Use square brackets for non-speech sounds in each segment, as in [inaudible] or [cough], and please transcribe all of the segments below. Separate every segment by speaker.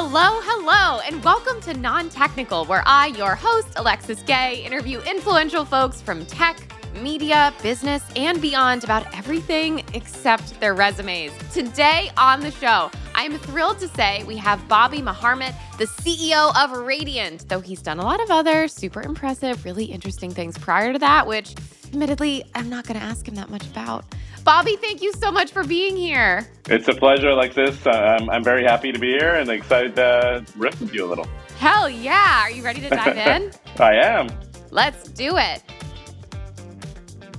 Speaker 1: Hello, hello, and welcome to Non Technical, where I, your host, Alexis Gay, interview influential folks from tech, media, business, and beyond about everything except their resumes. Today on the show, I'm thrilled to say we have Bobby Marhamat, the CEO of Radiant, though he's done a lot of other super impressive, really interesting things prior to that, which admittedly, I'm not going to ask him that much about. Bobby, thank you so much for being here.
Speaker 2: It's a pleasure, Alexis. Uh, I'm, I'm very happy to be here and excited to riff with you a little.
Speaker 1: Hell yeah. Are you ready to dive [laughs] in?
Speaker 2: I am.
Speaker 1: Let's do it.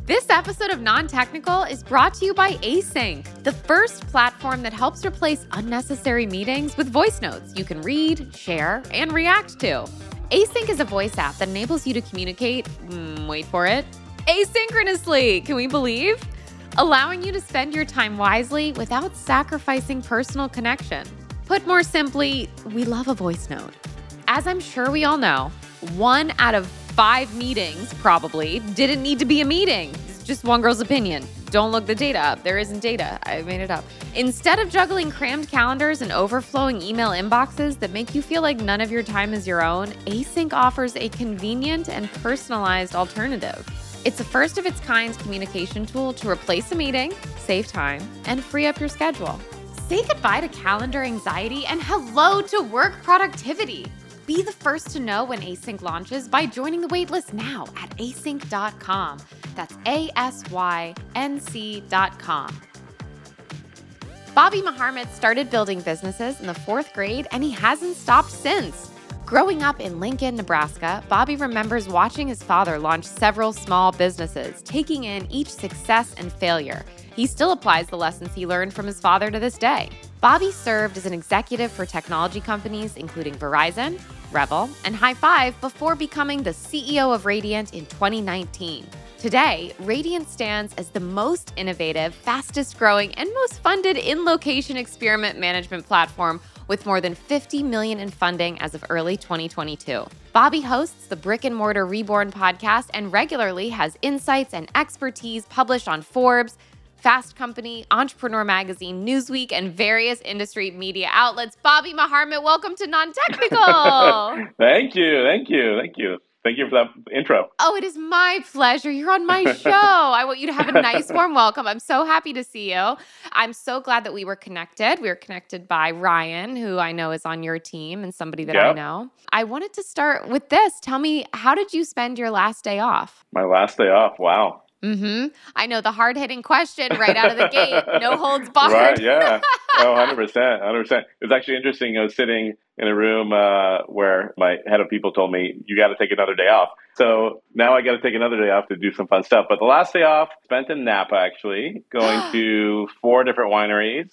Speaker 1: This episode of Non Technical is brought to you by Async, the first platform that helps replace unnecessary meetings with voice notes you can read, share, and react to. Async is a voice app that enables you to communicate, mm, wait for it, asynchronously. Can we believe? Allowing you to spend your time wisely without sacrificing personal connection. Put more simply, we love a voice note. As I'm sure we all know, one out of five meetings probably didn't need to be a meeting. Just one girl's opinion. Don't look the data up. There isn't data. I made it up. Instead of juggling crammed calendars and overflowing email inboxes that make you feel like none of your time is your own, Async offers a convenient and personalized alternative. It's a first of its kind communication tool to replace a meeting, save time, and free up your schedule. Say goodbye to calendar anxiety and hello to work productivity. Be the first to know when Async launches by joining the waitlist now at async.com. That's A S Y N C.com. Bobby Marhamat started building businesses in the fourth grade and he hasn't stopped since. Growing up in Lincoln, Nebraska, Bobby remembers watching his father launch several small businesses, taking in each success and failure. He still applies the lessons he learned from his father to this day. Bobby served as an executive for technology companies including Verizon, Revel, and High Five before becoming the CEO of Radiant in 2019. Today, Radiant stands as the most innovative, fastest growing, and most funded in location experiment management platform with more than 50 million in funding as of early 2022. Bobby hosts the Brick and Mortar Reborn podcast and regularly has insights and expertise published on Forbes, Fast Company, Entrepreneur Magazine, Newsweek, and various industry media outlets. Bobby Marhamat, welcome to Non Technical. [laughs]
Speaker 2: thank you, thank you, thank you. Thank you for that intro.
Speaker 1: Oh, it is my pleasure. You're on my [laughs] show. I want you to have a nice, warm welcome. I'm so happy to see you. I'm so glad that we were connected. We were connected by Ryan, who I know is on your team and somebody that. I know. I wanted to start with this. Tell me, how did you spend your last day off?
Speaker 2: My last day off. Wow.
Speaker 1: Mm-hmm. I know the hard hitting question right out of the gate. No [laughs] holds barred.
Speaker 2: Right, yeah. Oh, [laughs] 100%. 100%. It was actually interesting. I was sitting in a room uh, where my head of people told me, you got to take another day off. So now I got to take another day off to do some fun stuff. But the last day off, spent in Napa actually, going [gasps] to four different wineries.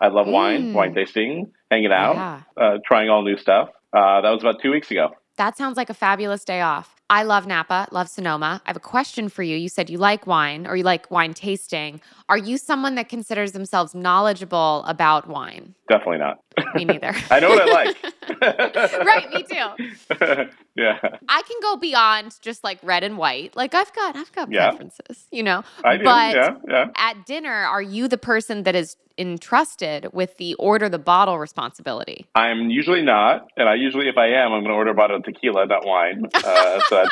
Speaker 2: I love mm. wine, wine tasting, hanging out, yeah. uh, trying all new stuff. Uh, that was about two weeks ago.
Speaker 1: That sounds like a fabulous day off. I love Napa, love Sonoma. I have a question for you. You said you like wine or you like wine tasting. Are you someone that considers themselves knowledgeable about wine?
Speaker 2: Definitely not.
Speaker 1: Me neither. [laughs]
Speaker 2: I know what I like. [laughs]
Speaker 1: right, me too. [laughs]
Speaker 2: yeah.
Speaker 1: I can go beyond just like red and white. Like I've got I've got yeah. preferences, you know.
Speaker 2: I do.
Speaker 1: But
Speaker 2: yeah, yeah.
Speaker 1: at dinner, are you the person that is entrusted with the order the bottle responsibility?
Speaker 2: I'm usually not, and I usually, if I am, I'm going to order a bottle of tequila, not wine. Uh, so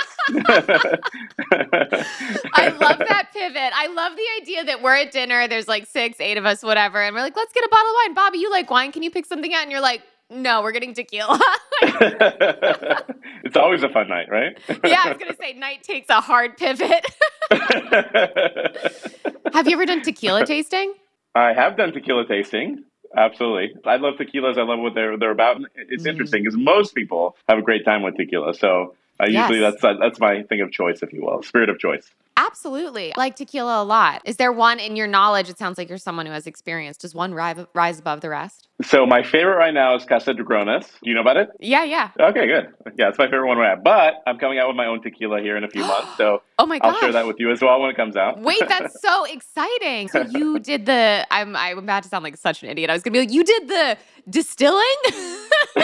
Speaker 1: I love that pivot. I love the idea that we're at dinner. There's like six, eight of us, whatever, and we're like, let's get a bottle of wine. Bobby, you like wine? Can you pick something out? And you're like, no, we're getting tequila. [laughs]
Speaker 2: it's always a fun night, right?
Speaker 1: yeah, I was going to say night takes a hard pivot. [laughs] Have you ever done tequila tasting?
Speaker 2: I have done tequila tasting. Absolutely. I love tequilas. I love what they're they're about. It's mm. interesting because most people have a great time with tequila. So usually yes. that's that's my thing of choice, if you will, spirit of choice.
Speaker 1: Absolutely. I like tequila a lot. Is there one in your knowledge? It sounds like you're someone who has experience. Does one rise, rise above the rest?
Speaker 2: So my favorite right now is Casa Dragones. Do you know about it?
Speaker 1: Yeah, yeah.
Speaker 2: Okay, good. Yeah, it's my favorite one right now. But I'm coming out with my own tequila here in a few [gasps] months. So
Speaker 1: oh my gosh.
Speaker 2: I'll share that with you as well when it comes out.
Speaker 1: Wait, that's [laughs] so exciting. So you [laughs] did the I'm I'm about to sound like such an idiot. I was gonna be like, you did the distilling? [laughs]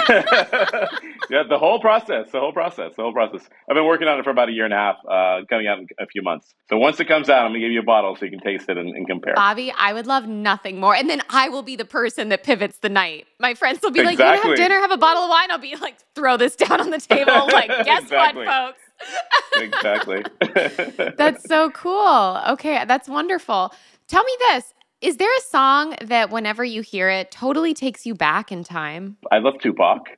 Speaker 2: yeah, the whole process, the whole process, the whole process. I've been working on it for about a year and a half, uh, coming out in a few months. So once it comes out, I'm gonna give you a bottle so you can taste it and, and compare.
Speaker 1: Bobby, I would love nothing more. And then I will be the person that pivots the night. My friends will be exactly. like, "You want to have dinner? Have a bottle of wine." I'll be like, "Throw this down on the table." [laughs] Like, guess
Speaker 2: exactly.
Speaker 1: what, folks?
Speaker 2: exactly. [laughs] [laughs]
Speaker 1: that's so cool. Okay, that's wonderful. Tell me this. Is there a song that whenever you hear it totally takes you back in time?
Speaker 2: I love Tupac.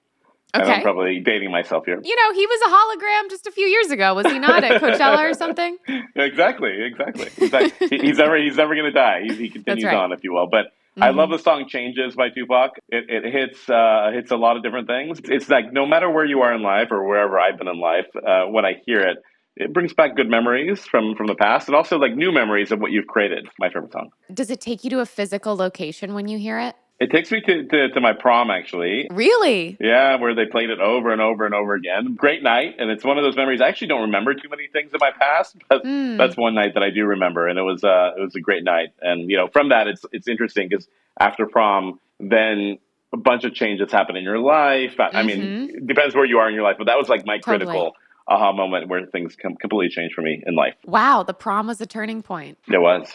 Speaker 2: Okay. I'm probably dating myself here.
Speaker 1: You know, he was a hologram just a few years ago, was he not at [laughs] Coachella or something?
Speaker 2: exactly, exactly. exactly. he's never he's never going to die. He, he continues right. on, if you will. But mm-hmm. I love the song "Changes" by Tupac. It, it hits uh, hits a lot of different things. It's like no matter where you are in life or wherever I've been in life, uh, when I hear it, it brings back good memories from from the past and also like new memories of what you've created. My favorite song.
Speaker 1: Does it take you to a physical location when you hear it?
Speaker 2: It takes me to, to, to, my prom, actually.
Speaker 1: Really?
Speaker 2: Yeah, where they played it over and over and over again. Great night. And it's one of those memories. I actually don't remember too many things in my past, but mm. that's one night that I do remember. And it was, uh, it was a great night. And, you know, from that, it's, it's interesting because after prom, then a bunch of changes happen in your life. I, mm-hmm. I mean, mm-hmm. it depends where you are in your life, but that was like my totally. critical aha moment where things com- completely changed for me in life.
Speaker 1: Wow, the prom was a turning point.
Speaker 2: It was.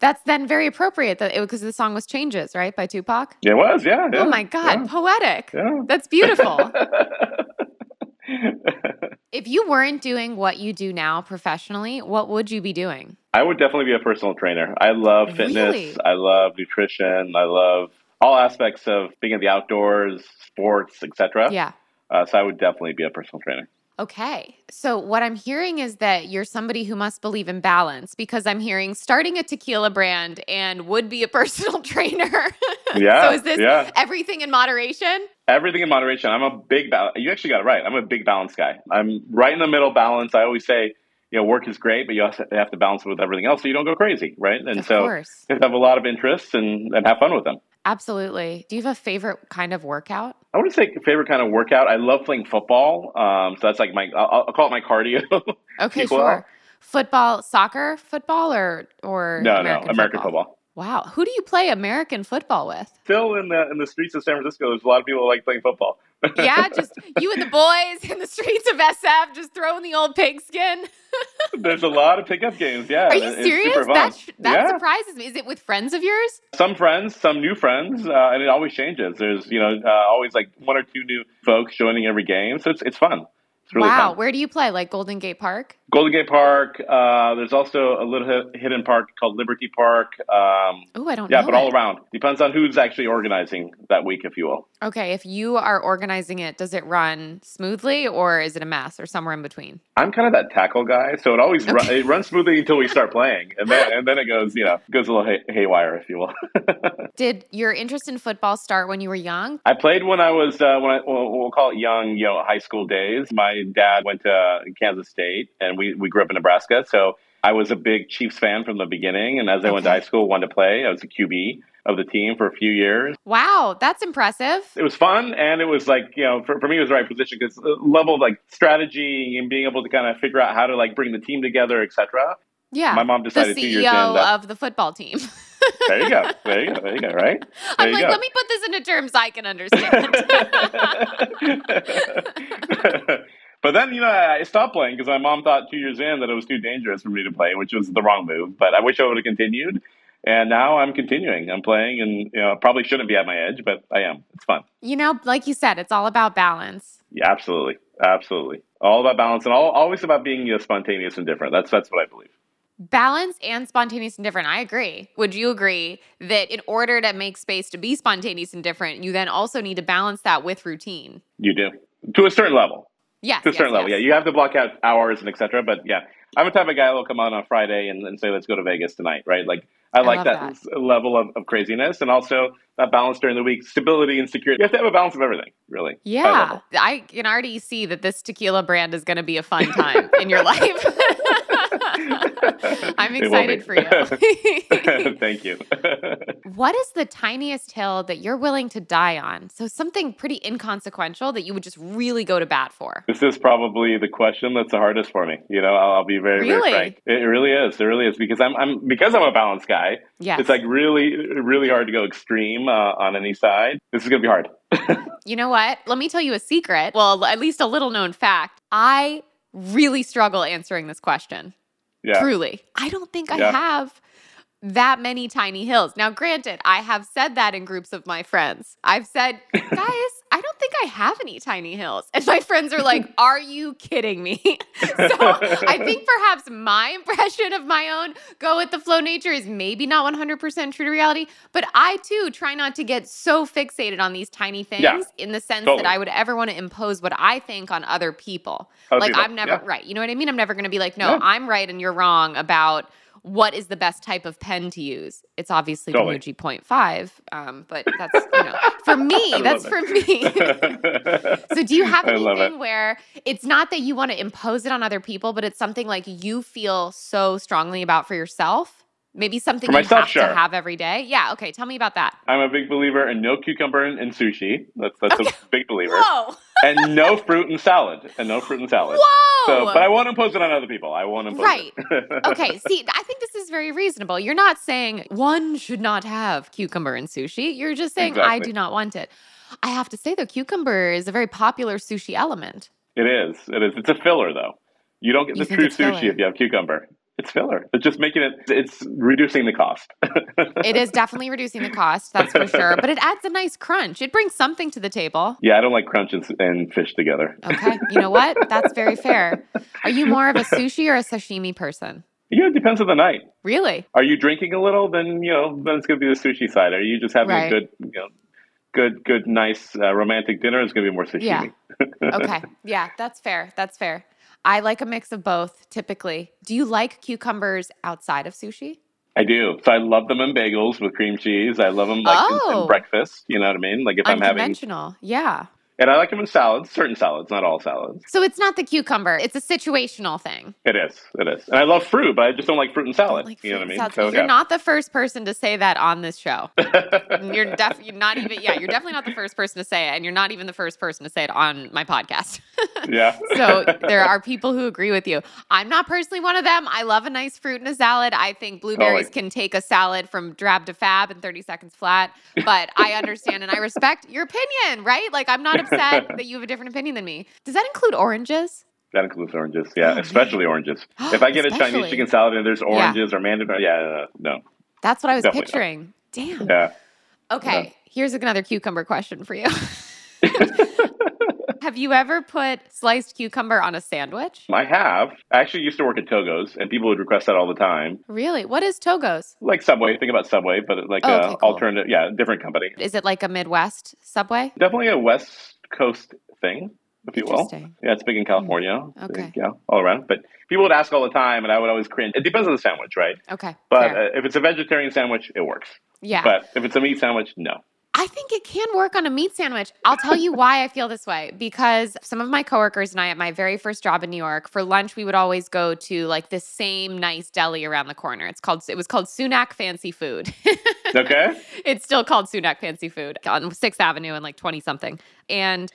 Speaker 1: That's then very appropriate that because the song was "Changes," right, by Tupac.
Speaker 2: It was, yeah. yeah
Speaker 1: oh my God,
Speaker 2: yeah.
Speaker 1: poetic.
Speaker 2: Yeah.
Speaker 1: That's beautiful. [laughs] if you weren't doing what you do now professionally, what would you be doing?
Speaker 2: I would definitely be a personal trainer. I love fitness.
Speaker 1: Really?
Speaker 2: I love nutrition. I love all aspects of being in the outdoors, sports, etc.
Speaker 1: Yeah.
Speaker 2: Uh, so I would definitely be a personal trainer.
Speaker 1: Okay. So, what I'm hearing is that you're somebody who must believe in balance because I'm hearing starting a tequila brand and would be a [laughs] personal trainer. [laughs]
Speaker 2: Yeah.
Speaker 1: so, is this
Speaker 2: yeah.
Speaker 1: everything in moderation?
Speaker 2: Everything in moderation. I'm a big balance. You actually got it right. I'm a big balance guy. I'm right in the middle balance. I always say, you know, work is great, but you also have to balance it with everything else so you don't go crazy, right? And
Speaker 1: of
Speaker 2: so
Speaker 1: course.
Speaker 2: you have a lot of interests and, and have fun with them.
Speaker 1: Absolutely. Do you have a favorite kind of workout?
Speaker 2: I wouldn't say favorite kind of workout. I love playing football. Um, so that's like my, I'll, I'll call it my cardio. [laughs]
Speaker 1: okay, sure. Football, soccer, football, or or
Speaker 2: no,
Speaker 1: American
Speaker 2: no, American
Speaker 1: football?
Speaker 2: football.
Speaker 1: Wow, who do you play American football with?
Speaker 2: Still in the in the streets of San Francisco, there's a lot of people who like playing football. [laughs]
Speaker 1: yeah, just you and the boys in the streets of SF, just throwing the old pigskin. [laughs]
Speaker 2: there's a lot of pickup games. Yeah,
Speaker 1: are you serious? That that yeah. surprises me. Is it with friends of yours?
Speaker 2: Some friends, some new friends, uh, and it always changes. There's you know uh, always like one or two new folks joining every game, so it's it's fun. Really
Speaker 1: wow,
Speaker 2: fun.
Speaker 1: where do you play? Like Golden Gate Park?
Speaker 2: Golden Gate Park. Uh, there's also a little hidden park called Liberty Park. Um,
Speaker 1: oh, I don't.
Speaker 2: Yeah, but
Speaker 1: it.
Speaker 2: all around depends on who's actually organizing that week, if you will.
Speaker 1: Okay, if you are organizing it, does it run smoothly or is it a mess or somewhere in between?
Speaker 2: I'm kind of that tackle guy, so it always okay. run, it runs smoothly until we start [laughs] playing, and then and then it goes, you know, goes a little hay, haywire, if you will. [laughs]
Speaker 1: Did your interest in football start when you were young?
Speaker 2: I played when I was uh, when I we'll, we'll call it young, you know, high school days. My dad went to Kansas State, and we we grew up in Nebraska, so I was a big Chiefs fan from the beginning. And as I went to high school, wanted to play. I was a QB of the team for a few years.
Speaker 1: Wow, that's impressive.
Speaker 2: It was fun, and it was like you know, for, for me, it was the right position because level of like strategy and being able to kind of figure out how to like bring the team together, etc.
Speaker 1: Yeah,
Speaker 2: my mom decided
Speaker 1: the
Speaker 2: CEO two years in that,
Speaker 1: of the football team. [laughs]
Speaker 2: there you go. There you go. There you go. Right. [laughs] There
Speaker 1: I'm like, go. let me put this into terms I can understand. [laughs]
Speaker 2: But then, you know, I stopped playing because my mom thought two years in that it was too dangerous for me to play, which was the wrong move. But I wish I would have continued. And now I'm continuing. I'm playing, and you know, probably shouldn't be at my edge, but I am. It's fun.
Speaker 1: You know, like you said, it's all about balance.
Speaker 2: Yeah, absolutely, absolutely. All about balance, and all, always about being you know, spontaneous and different. That's that's what I believe.
Speaker 1: Balance and spontaneous and different. I agree. Would you agree that in order to make space to be spontaneous and different, you then also need to balance that with routine?
Speaker 2: You do to a certain level.
Speaker 1: Yes,
Speaker 2: to a
Speaker 1: yes,
Speaker 2: certain
Speaker 1: yes.
Speaker 2: level. Yeah, you have to block out hours and etc. But yeah, I'm the type of guy that'll come out on Friday and, and say, "Let's go to Vegas tonight," right? Like I, I like that,
Speaker 1: that,
Speaker 2: level of, of craziness and also that balance during the week, stability and security. You have to have a balance of everything, really.
Speaker 1: Yeah, I can already see that this tequila brand is going to be a fun time in your [laughs] life. [laughs] I'm excited for you. [laughs]
Speaker 2: Thank you. [laughs]
Speaker 1: what is the tiniest hill that you're willing to die on? So something pretty inconsequential that you would just really go to bat for.
Speaker 2: This is probably the question that's the hardest for me. You know, I'll, I'll be very,
Speaker 1: Really?
Speaker 2: very frank. It really is. It really is because I'm, I'm because I'm a balanced guy.
Speaker 1: Yes.
Speaker 2: It's like really, really hard to go extreme uh, on any side. This is gonna be hard. [laughs]
Speaker 1: You know what? Let me tell you a secret. Well, at least a little known fact. I really struggle answering this question.
Speaker 2: Yeah.
Speaker 1: Truly. I don't think I have that many tiny hills. Now, granted, I have said that in groups of my friends. I've said, [laughs] guys, I don't think I have any tiny hills. And my friends are like, [laughs] are you kidding me? [laughs] so I think perhaps my impression of my own go with the flow nature is maybe not 100% true to reality. But I too try not to get so fixated on these tiny things
Speaker 2: Yeah.
Speaker 1: in the sense
Speaker 2: Totally.
Speaker 1: that I would ever want to impose what I think on other people. Like I'm never
Speaker 2: yeah.
Speaker 1: right. You know what I mean? I'm never going to be like, no,
Speaker 2: Yeah.
Speaker 1: I'm right and you're wrong about what is the best type of pen to use. It's obviously
Speaker 2: Totally.
Speaker 1: the Muji Point Five, um, but that's you know for [laughs] me. That's for
Speaker 2: it.
Speaker 1: me. [laughs] so do you have anything
Speaker 2: it.
Speaker 1: where it's not that you want to impose it on other people, but it's something like you feel so strongly about for yourself? Maybe something
Speaker 2: For
Speaker 1: you
Speaker 2: myself,
Speaker 1: have
Speaker 2: sure.
Speaker 1: to have every day. Yeah. Okay. Tell me about that.
Speaker 2: I'm a big believer in no cucumber and, in sushi. That's that's
Speaker 1: Okay.
Speaker 2: a [laughs] big believer.
Speaker 1: Whoa.
Speaker 2: And no fruit and salad. And no fruit and salad.
Speaker 1: Whoa.
Speaker 2: So, but I won't impose it on other people. I won't impose
Speaker 1: Right.
Speaker 2: it. [laughs]
Speaker 1: okay, see, I think this is very reasonable. You're not saying one should not have cucumber and sushi. You're just saying I do not want it. I have to say though, cucumber is a very popular sushi element.
Speaker 2: It is. It is. It's a filler, though. You don't get
Speaker 1: You
Speaker 2: the true sushi
Speaker 1: filler?
Speaker 2: if you have cucumber. It's filler. It's just making it. It's reducing the cost. [laughs]
Speaker 1: It is definitely reducing the cost, that's for [laughs] sure. But it adds a nice crunch. It brings something to the table.
Speaker 2: yeah, I don't like crunch and, and fish together.
Speaker 1: Okay, you know what? That's very fair. Are you more of a sushi or a sashimi person?
Speaker 2: Yeah, it depends on the night.
Speaker 1: Really?
Speaker 2: Are you drinking a little? Then you know, then it's going to be the sushi side. Are you just having
Speaker 1: Right.
Speaker 2: a good, you know, good, good, nice uh, romantic dinner? It's going to be more sashimi.
Speaker 1: Yeah. [laughs] Okay. Yeah, that's fair. That's fair. I like a mix of both typically. Do you like cucumbers outside of sushi?
Speaker 2: I do. So I love them in bagels with cream cheese. I love them like in-
Speaker 1: Oh.
Speaker 2: in, breakfast. You know what I mean? Like if I'm having,
Speaker 1: Unconventional. Yeah.
Speaker 2: And I like them in salads. Certain salads, not all salads.
Speaker 1: So it's not the cucumber. It's a situational thing.
Speaker 2: It is. It is. And I love fruit, but I just don't like fruit and salad.
Speaker 1: Like
Speaker 2: you know what I
Speaker 1: fruit
Speaker 2: mean? So
Speaker 1: you're
Speaker 2: yeah.
Speaker 1: not the first person to say that on this show. [laughs] you're def- you're not even yeah, you're definitely not the first person to say it and you're not even the first person to say it on my podcast. [laughs]
Speaker 2: yeah.
Speaker 1: so there are people who agree with you. I'm not personally one of them. I love a nice fruit in a salad. I think blueberries
Speaker 2: Totally.
Speaker 1: can take a salad from drab to fab in 30 seconds flat. But I understand and I respect your opinion, right? Like I'm not [laughs] [laughs] that you have a different opinion than me. Does that include oranges?
Speaker 2: That includes oranges. Yeah,
Speaker 1: Oh, [gasps]
Speaker 2: especially oranges. If I get a Chinese chicken salad and there's oranges or mandarin, yeah, no.
Speaker 1: That's what I was
Speaker 2: Definitely not.
Speaker 1: picturing. Damn.
Speaker 2: Yeah.
Speaker 1: Okay, here's another cucumber question for you. [laughs] Have you ever put sliced cucumber on a sandwich?
Speaker 2: I have. I actually used to work at Togo's, and people would request that all the time.
Speaker 1: Really? What is Togo's?
Speaker 2: Like Subway, think about Subway, but like
Speaker 1: Oh,
Speaker 2: uh,
Speaker 1: okay, cool.
Speaker 2: alternative, yeah, different company.
Speaker 1: Is it like a Midwest subway?
Speaker 2: Definitely a West Coast thing, if you will. Yeah, it's big in California. It's
Speaker 1: Okay.
Speaker 2: big, yeah, all around. But people would ask all the time, and I would always cringe. It depends on the sandwich, right?
Speaker 1: Okay.
Speaker 2: But uh, if it's a vegetarian sandwich, it works.
Speaker 1: yeah.
Speaker 2: But if it's a meat sandwich, no.
Speaker 1: I think it can work on a meat sandwich. I'll tell you why I feel this way because some of my coworkers and I at my very first job in New York, for lunch we would always go to like the same nice deli around the corner. It's called it was called Sunak Fancy Food. [laughs]
Speaker 2: Okay.
Speaker 1: it's still called Sunak Fancy Food on 6th Avenue and like 20 something. And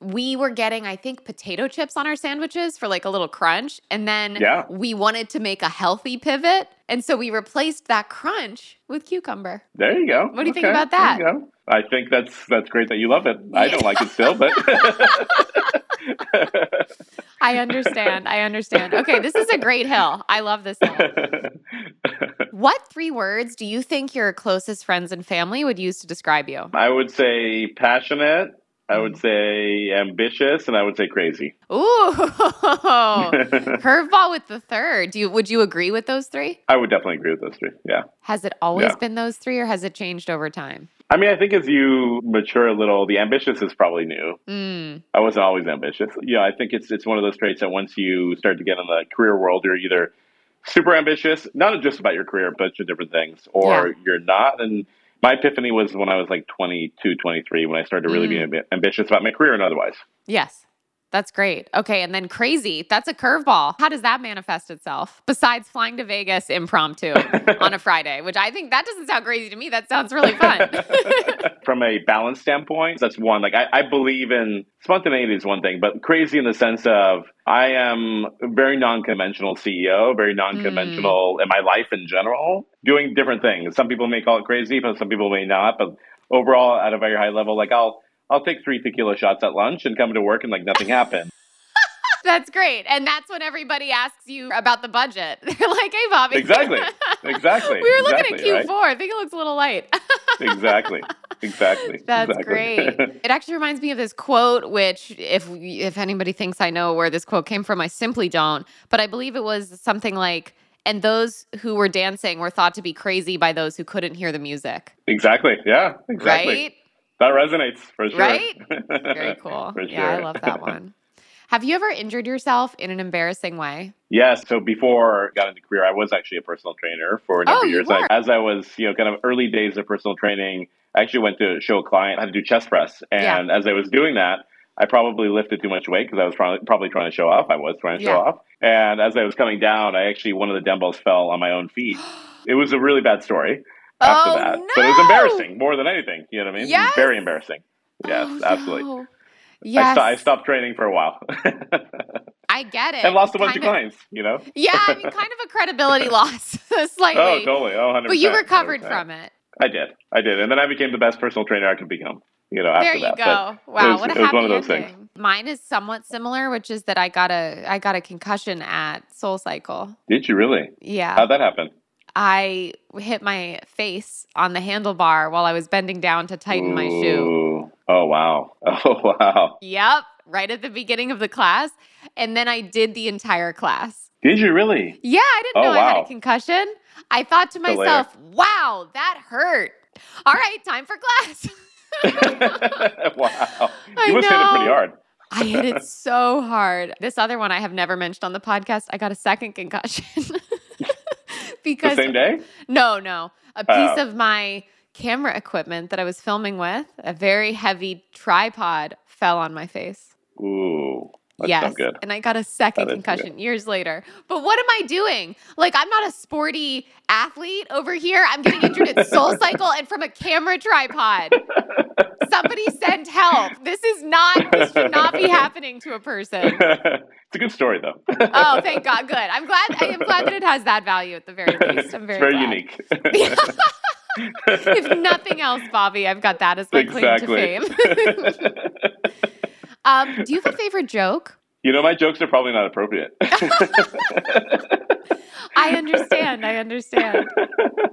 Speaker 1: we were getting, I think, potato chips on our sandwiches for like a little crunch. And then
Speaker 2: Yeah.
Speaker 1: we wanted to make a healthy pivot. And so we replaced that crunch with cucumber.
Speaker 2: There you go.
Speaker 1: What do you think
Speaker 2: Okay,
Speaker 1: about
Speaker 2: there
Speaker 1: that?
Speaker 2: I think that's that's great that you love it. I don't like it still, but [laughs]
Speaker 1: I understand. I understand. Okay, this is a great hill. I love this hill. [laughs] What three words do you think your closest friends and family would use to describe you?
Speaker 2: I would say passionate. I would say ambitious, and I would say crazy.
Speaker 1: Ooh, [laughs] [laughs] curveball with the third. Do you would you agree with those three?
Speaker 2: I would definitely agree with those three. Yeah.
Speaker 1: Has it always
Speaker 2: Yeah.
Speaker 1: been those three, or has it changed over time?
Speaker 2: I mean, I think as you mature a little, the ambitious is probably new.
Speaker 1: Mm,
Speaker 2: I wasn't always ambitious. Yeah, I think it's it's one of those traits that once you start to get in the career world, you're either super ambitious, not just about your career, but of different things, or you're not. And my epiphany was when I was like 22, 23, when I started to really
Speaker 1: Mm.
Speaker 2: ambi- ambitious about my career and otherwise.
Speaker 1: yes. That's great. Okay, and then crazy. That's a curveball. How does that manifest itself? Besides flying to Vegas impromptu [laughs] on a Friday, which I think that doesn't sound crazy to me. That sounds really fun. [laughs]
Speaker 2: From a balance standpoint, that's one. Like I, I believe in spontaneity is one thing, but crazy in the sense of I am very non-conventional CEO, very non-conventional mm. in my life in general, doing different things. Some people may call it crazy, but some people may not. But overall, at a very high level, like I'll I'll take three tequila shots at lunch and come to work and like nothing happened. [laughs]
Speaker 1: That's great. And that's when everybody asks you about the budget. [laughs] They're like, hey, Bobby.
Speaker 2: Exactly. [laughs] Exactly.
Speaker 1: we were
Speaker 2: looking
Speaker 1: exactly, at Q4. Right? I think it looks a little light.
Speaker 2: exactly. Exactly.
Speaker 1: That's
Speaker 2: exactly.
Speaker 1: great. It actually reminds me of this quote, which, if if anybody thinks I know where this quote came from, I simply don't. But I believe it was something like, and those who were dancing were thought to be crazy by those who couldn't hear the music.
Speaker 2: Exactly. Yeah. Exactly.
Speaker 1: Right?
Speaker 2: That resonates for sure.
Speaker 1: Right? Very [laughs] cool. yeah, sure. I love that one. [laughs] Have you ever injured yourself in an embarrassing way?
Speaker 2: Yes. So before I got into career, I was actually a personal trainer for a number
Speaker 1: oh,
Speaker 2: of years.
Speaker 1: I,
Speaker 2: as I was, you know, kind of early days of personal training, I actually went to show a client how to do chest press. And yeah. as I was doing that, I probably lifted too much weight because I was probably, probably trying to show off. I was trying to show yeah. off. And as I was coming down, I actually, one of the dumbbells fell on my own feet. [gasps] it was a really bad story after
Speaker 1: oh,
Speaker 2: that.
Speaker 1: No.
Speaker 2: But it was embarrassing more than anything. You know what I mean?
Speaker 1: Yes.
Speaker 2: Very embarrassing. Oh, yes,
Speaker 1: oh,
Speaker 2: absolutely.
Speaker 1: No. Yes.
Speaker 2: I, st- I, stopped training for a while. [laughs]
Speaker 1: I get it.
Speaker 2: And lost a bunch of clients, you know?
Speaker 1: yeah, I mean, [laughs] kind of a credibility loss, [laughs] slightly.
Speaker 2: Oh, totally. Oh, 100%.
Speaker 1: But you recovered
Speaker 2: 100%.
Speaker 1: from it.
Speaker 2: I did. I did. And then I became the best personal trainer I could become, you know, after
Speaker 1: there you
Speaker 2: that.
Speaker 1: go. But wow,
Speaker 2: was,
Speaker 1: what a happy
Speaker 2: one of those
Speaker 1: ending.
Speaker 2: things.
Speaker 1: Mine is somewhat similar, which is that I got a I got a concussion at Soul Cycle.
Speaker 2: Did you really?
Speaker 1: Yeah.
Speaker 2: How'd that happen?
Speaker 1: I hit my face on the handlebar while I was bending down to tighten
Speaker 2: Ooh.
Speaker 1: my shoe.
Speaker 2: Oh, wow. [laughs] Oh, wow.
Speaker 1: Yep, right at the beginning of the class. And then I did the entire class.
Speaker 2: Did you really?
Speaker 1: Yeah, I didn't
Speaker 2: oh,
Speaker 1: know
Speaker 2: wow.
Speaker 1: I had a concussion. I thought to myself, wow, that hurt. All right, time for class. [laughs]
Speaker 2: wow. [laughs]
Speaker 1: I
Speaker 2: You must
Speaker 1: know.
Speaker 2: hit it pretty hard.
Speaker 1: I hit it so hard. This other one I have never mentioned on the podcast, I got a second concussion. Because
Speaker 2: The same day?
Speaker 1: No, no. A oh. piece
Speaker 2: Oh.
Speaker 1: of my camera equipment that I was filming with, a very heavy tripod, fell on my face.
Speaker 2: Ooh. That's
Speaker 1: yes. And I got a second concussion years later. But what am I doing? Like, I'm not a sporty athlete over here. I'm getting injured at Soul Cycle and from a camera tripod. Somebody send help. This is not, this should not be happening to a person. [laughs]
Speaker 2: it's a good story, though.
Speaker 1: Oh, thank God. Good. I'm glad. I am glad that it has that value at the very [laughs] least. I'm very,
Speaker 2: it's very unique. [laughs]
Speaker 1: if nothing else, Bobby, I've got that as my
Speaker 2: exactly.
Speaker 1: claim to fame. Um, do you have a favorite joke?
Speaker 2: you know, my jokes are probably not appropriate. [laughs]
Speaker 1: I understand. I understand.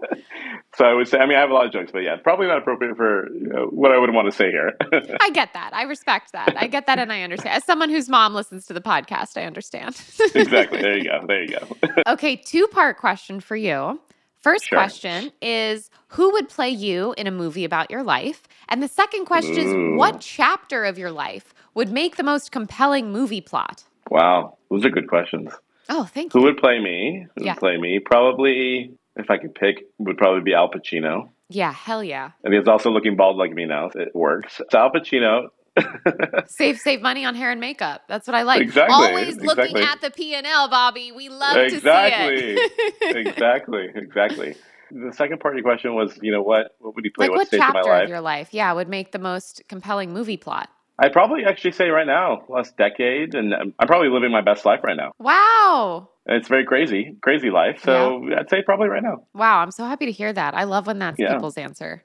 Speaker 1: [laughs]
Speaker 2: so I would say, I mean, I have a lot of jokes, but yeah, probably not appropriate for you know, what I would want to say here. [laughs]
Speaker 1: I get that. I respect that. I get that, and I understand. As someone whose mom listens to the podcast, I understand.
Speaker 2: exactly. There you go. There you go.
Speaker 1: okay, two part question for you. First
Speaker 2: Sure.
Speaker 1: question is Who would play you in a movie about your life? And the second question is What chapter of your life would make the most compelling movie plot?
Speaker 2: wow, those are good questions.
Speaker 1: Oh, thank you.
Speaker 2: Who would play me? Who
Speaker 1: Yeah.
Speaker 2: would play me? Probably, if I could pick, would probably be Al Pacino.
Speaker 1: Yeah, hell yeah.
Speaker 2: And he's also looking bald like me now. It works. So Al Pacino. [laughs]
Speaker 1: Save save money on hair and makeup. That's what I like.
Speaker 2: Exactly,
Speaker 1: Always looking
Speaker 2: exactly.
Speaker 1: at the P and L, Bobby. We love
Speaker 2: exactly.
Speaker 1: to see it.
Speaker 2: exactly. [laughs] Exactly. Exactly. The second part of your question was, you know, what what would he play?
Speaker 1: like
Speaker 2: what
Speaker 1: what
Speaker 2: of
Speaker 1: chapter
Speaker 2: life?
Speaker 1: of your life, yeah, would make the most compelling movie plot?
Speaker 2: I'd probably actually say right now, last decade, and I'm, I'm probably living my best life right now.
Speaker 1: Wow.
Speaker 2: It's very crazy, crazy life. So I'd say probably right now.
Speaker 1: Wow, I'm so happy to hear that. I love when that's
Speaker 2: Yeah.
Speaker 1: people's answer.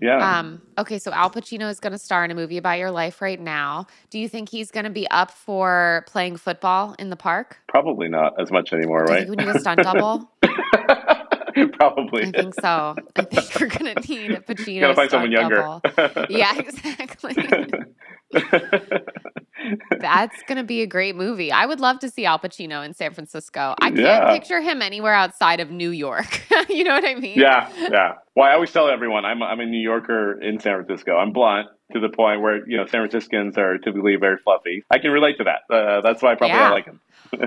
Speaker 2: Yeah.
Speaker 1: Um, okay, so Al Pacino is going to star in a movie about your life right now. Do you think he's going to be up for playing football in the park?
Speaker 2: probably not as much anymore,
Speaker 1: Do you
Speaker 2: right?
Speaker 1: we need a stunt double? [laughs] [laughs]
Speaker 2: probably.
Speaker 1: I think so. I think we're going to need a Pacino [laughs]
Speaker 2: Gotta find someone younger.
Speaker 1: Yeah, exactly. [laughs] That's going to be a great movie. I would love to see Al Pacino in San Francisco. I can't
Speaker 2: Yeah.
Speaker 1: picture him anywhere outside of New York. you know what I mean?
Speaker 2: yeah, yeah. Well, I always tell everyone I'm I'm a New Yorker in San Francisco. I'm blunt to the point where you know San Franciscans are typically very fluffy. I can relate to that. Uh, that's why I probably
Speaker 1: Yeah.
Speaker 2: Like him.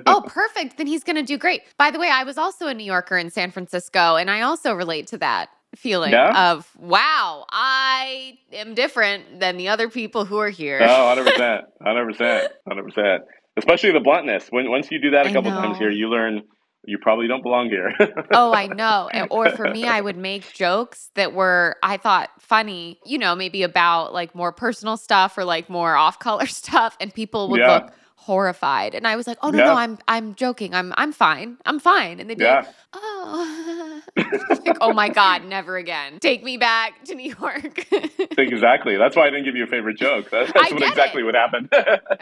Speaker 1: Oh, [laughs] perfect. Then he's going to do great. By the way, I was also a New Yorker in San Francisco, and I also relate to that. feeling
Speaker 2: Yeah?
Speaker 1: of wow, I am different than the other people who are here.
Speaker 2: Oh, 100%. 100%. 100%. Especially the bluntness. When Once you do that a
Speaker 1: I
Speaker 2: couple times here, you learn you probably don't belong here.
Speaker 1: oh, I know. [laughs] Or for me, I would make jokes that were, I thought, funny, you know, maybe about like more personal stuff or like more off color [laughs] stuff. And people would
Speaker 2: Yeah.
Speaker 1: look horrified. And I was like, oh, no,
Speaker 2: Yeah.
Speaker 1: no, I'm, I'm joking. I'm, I'm fine. I'm fine. And they'd be like, oh, [laughs] like, oh my God, never again. Take me back to New York. [laughs]
Speaker 2: Exactly. That's why I didn't give you a favorite joke. [laughs] That's, that's what exactly
Speaker 1: it.
Speaker 2: what happened.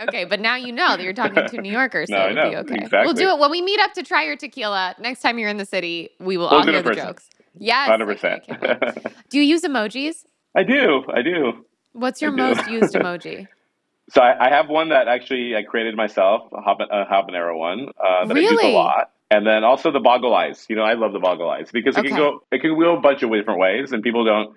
Speaker 1: okay, but now you know that you're talking to New Yorkers, so
Speaker 2: No,
Speaker 1: it would be okay. We'll do it when we meet up to try your tequila. Next time you're in the city, we will
Speaker 2: We'll
Speaker 1: all
Speaker 2: do
Speaker 1: hear the
Speaker 2: person.
Speaker 1: jokes. Yes.
Speaker 2: 100%.
Speaker 1: okay, I do you use emojis?
Speaker 2: I do. I do.
Speaker 1: What's your
Speaker 2: I do.
Speaker 1: most used emoji?
Speaker 2: So I, I have one that actually I created myself, a, haban- a habanero one uh, that I use a lot, and then also the boggle eyes. You know, I love the boggle eyes because it
Speaker 1: Okay.
Speaker 2: can go it can go a bunch of different ways, and people don't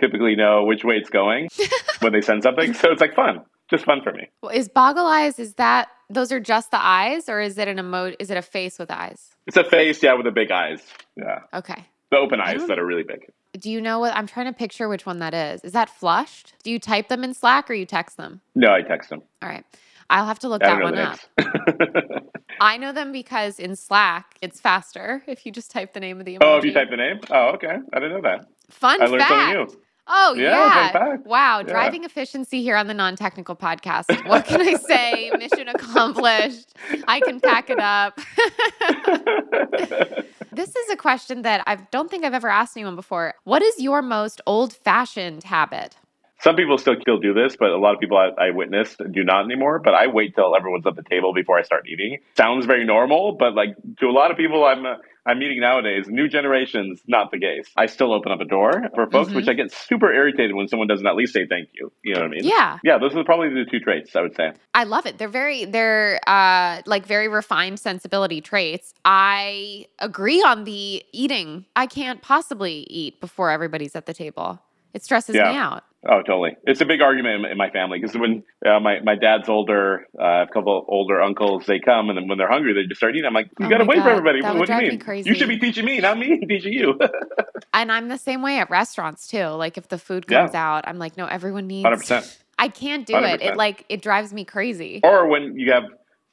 Speaker 2: typically know which way it's going [laughs] when they send something. So it's like fun, just fun for me.
Speaker 1: Well, Is boggle eyes? Is that those are just the eyes, or is it an emoji? Is it a face with eyes?
Speaker 2: It's a face, yeah, with the big eyes, yeah,
Speaker 1: Okay.
Speaker 2: the open eyes that are really big.
Speaker 1: Do you know what? I'm trying to picture which one that is. Is that flushed? Do you type them in Slack or you text them?
Speaker 2: No, I text them.
Speaker 1: All right. I'll have to look that one up. [laughs] I know them because in Slack, it's faster if you just type the name of the emoji.
Speaker 2: oh, if you type the name, oh, okay, I didn't know that.
Speaker 1: Fun
Speaker 2: I learned
Speaker 1: fact.
Speaker 2: something new.
Speaker 1: Oh
Speaker 2: Yeah,
Speaker 1: yeah! Wow,
Speaker 2: Yeah.
Speaker 1: driving efficiency here on the non-technical podcast. What can I say? [laughs] Mission accomplished. I can pack it up. [laughs] this is a question that I don't think I've ever asked anyone before. What is your most old-fashioned habit?
Speaker 2: Some people still still do this, but a lot of people I, I witnessed do not anymore. But I wait till everyone's at the table before I start eating. Sounds very normal, but like to a lot of people I'm uh, I'm meeting nowadays, new generations, not the case. I still open up a door for folks,
Speaker 1: Mhm.
Speaker 2: which I get super irritated when someone doesn't at least say thank you. You know what I mean?
Speaker 1: Yeah,
Speaker 2: Yeah, those are probably the two traits I would say.
Speaker 1: I love it. They're very they're uh like very refined sensibility traits. I agree on the eating. I can't possibly eat before everybody's at the table. It stresses
Speaker 2: Yeah.
Speaker 1: me out.
Speaker 2: Oh, totally. It's a big argument in, in my family because when uh, my my dad's older, uh, a couple older uncles, they come and then when they're hungry, they just start eating. I'm like, you
Speaker 1: Oh
Speaker 2: got to wait for everybody.
Speaker 1: that
Speaker 2: What, do you
Speaker 1: me
Speaker 2: mean?
Speaker 1: crazy.
Speaker 2: You should be teaching me, not me [laughs] teaching you. [laughs]
Speaker 1: And I'm the same way at restaurants too. Like if the food
Speaker 2: Yeah.
Speaker 1: comes out, I'm like, no, everyone needs.
Speaker 2: Hundred percent.
Speaker 1: I can't do it. It like it drives me crazy.
Speaker 2: Or when you have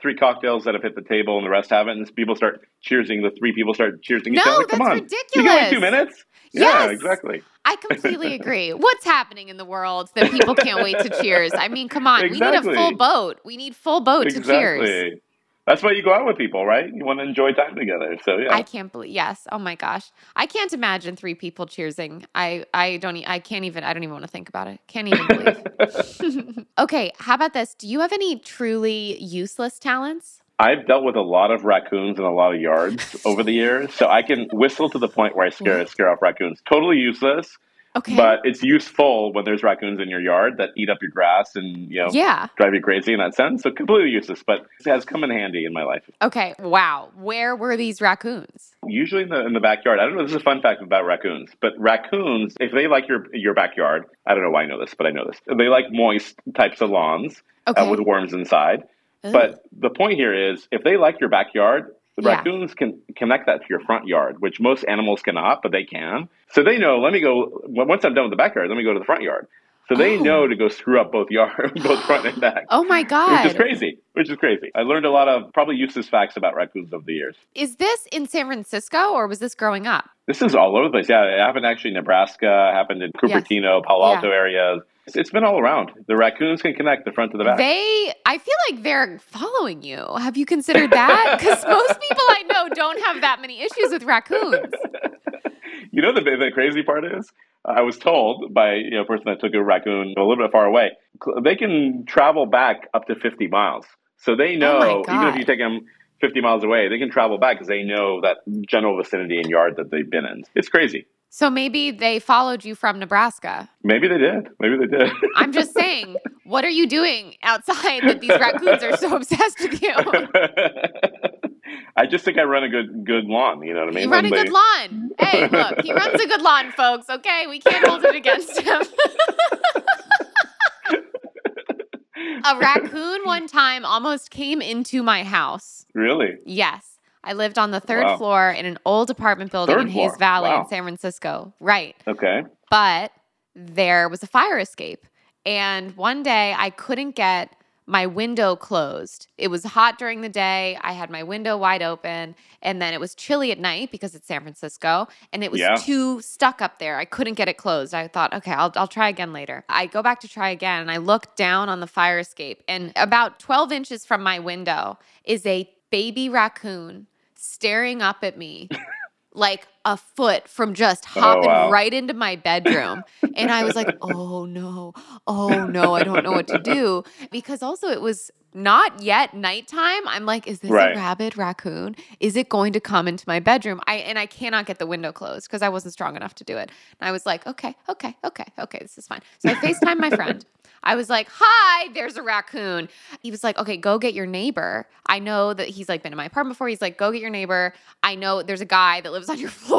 Speaker 2: three cocktails that have hit the table and the rest haven't, and people start cheersing, the three people start cheersing each
Speaker 1: No,
Speaker 2: other. Come
Speaker 1: that's
Speaker 2: on,
Speaker 1: ridiculous.
Speaker 2: you got like two minutes. Yeah,
Speaker 1: Yes.
Speaker 2: exactly.
Speaker 1: I completely agree. What's happening in the world that people can't wait to cheers? I mean, come on, we need a full boat. We need full boat to cheers.
Speaker 2: Exactly. That's why you go out with people, right? You want to enjoy time together. So yeah.
Speaker 1: I can't believe. Yes. Oh my gosh. I can't imagine three people cheersing. I I don't. I can't even. I don't even want to think about it. Can't even believe. [laughs] [laughs] okay. How about this? Do you have any truly useless talents?
Speaker 2: I've dealt with a lot of raccoons in a lot of yards [laughs] over the years, so I can whistle to the point where I scare scare off raccoons. Totally useless,
Speaker 1: Okay.
Speaker 2: but it's useful when there's raccoons in your yard that eat up your grass and you know
Speaker 1: yeah.
Speaker 2: drive you crazy in that sense. So completely useless, but it has come in handy in my life.
Speaker 1: Okay. Wow. Where were these raccoons?
Speaker 2: Usually in the in the backyard. I don't know. This is a fun fact about raccoons, but raccoons, if they like your your backyard, I don't know why I know this, but I know this. They like moist types of lawns
Speaker 1: Okay.
Speaker 2: uh, with worms inside.
Speaker 1: Ugh.
Speaker 2: But the point here is, if they like your backyard, the
Speaker 1: Yeah.
Speaker 2: raccoons can connect that to your front yard, which most animals cannot, but they can. So they know. Let me go. Once I'm done with the backyard, let me go to the front yard. So they
Speaker 1: Oh.
Speaker 2: know to go screw up both yard, [laughs] both front and back.
Speaker 1: oh my god.
Speaker 2: Which is crazy. Which is crazy. I learned a lot of probably useless facts about raccoons over the years.
Speaker 1: Is this in San Francisco or was this growing up?
Speaker 2: This is all over the place. Yeah, it happened actually in Nebraska, happened in Cupertino, Palo
Speaker 1: Yeah.
Speaker 2: Alto areas. It's, it's been all around. The raccoons can connect the front to the back.
Speaker 1: They, I feel like they're following you. Have you considered that? [laughs] Because most people I know don't have that many issues with raccoons. [laughs]
Speaker 2: you know the the crazy part is I was told by you know a person that took a raccoon a little bit far away. They can travel back up to 50 miles. So they
Speaker 1: Oh
Speaker 2: know even if you take them 50 miles away, they can travel back because they know that general vicinity and yard that they've been in. It's crazy.
Speaker 1: So maybe they followed you from Nebraska.
Speaker 2: Maybe they did. Maybe they did. [laughs]
Speaker 1: I'm just saying, what are you doing outside that these raccoons are so obsessed with you? [laughs]
Speaker 2: I just think I run a good good lawn. You know what I mean?
Speaker 1: You run a
Speaker 2: they-
Speaker 1: good lawn. [laughs] Hey, look, he runs a good lawn, folks. Okay, we can't hold it against him. [laughs] a raccoon one time almost came into my house.
Speaker 2: Really?
Speaker 1: Yes. I lived on the third
Speaker 2: Wow.
Speaker 1: floor in an old apartment building
Speaker 2: Third
Speaker 1: in Hayes
Speaker 2: floor.
Speaker 1: Valley
Speaker 2: Wow.
Speaker 1: in San Francisco. Right.
Speaker 2: Okay.
Speaker 1: But there was a fire escape. And one day I couldn't get my window closed. It was hot during the day. I had my window wide open. And then it was chilly at night because it's San Francisco. And it was
Speaker 2: Yeah.
Speaker 1: too stuck up there. I couldn't get it closed. I thought, okay, I'll, I'll try again later. I go back to try again and I look down on the fire escape. And about 12 inches from my window is a baby raccoon staring up at me [laughs] like a foot from just oh, hopping
Speaker 2: wow.
Speaker 1: right into my bedroom. [laughs] and I was like, oh no, oh no, I don't know what to do. Because also it was not yet nighttime. I'm like, is this
Speaker 2: Right.
Speaker 1: a rabid raccoon? Is it going to come into my bedroom? I and I cannot get the window closed because I wasn't strong enough to do it. And I was like, okay, okay, okay, okay, this is fine. So I FaceTime my friend. [laughs] I was like, hi, there's a raccoon. He was like, okay, go get your neighbor. I know that he's like been in my apartment before. He's like, go get your neighbor. I know there's a guy that lives on your [laughs] floor.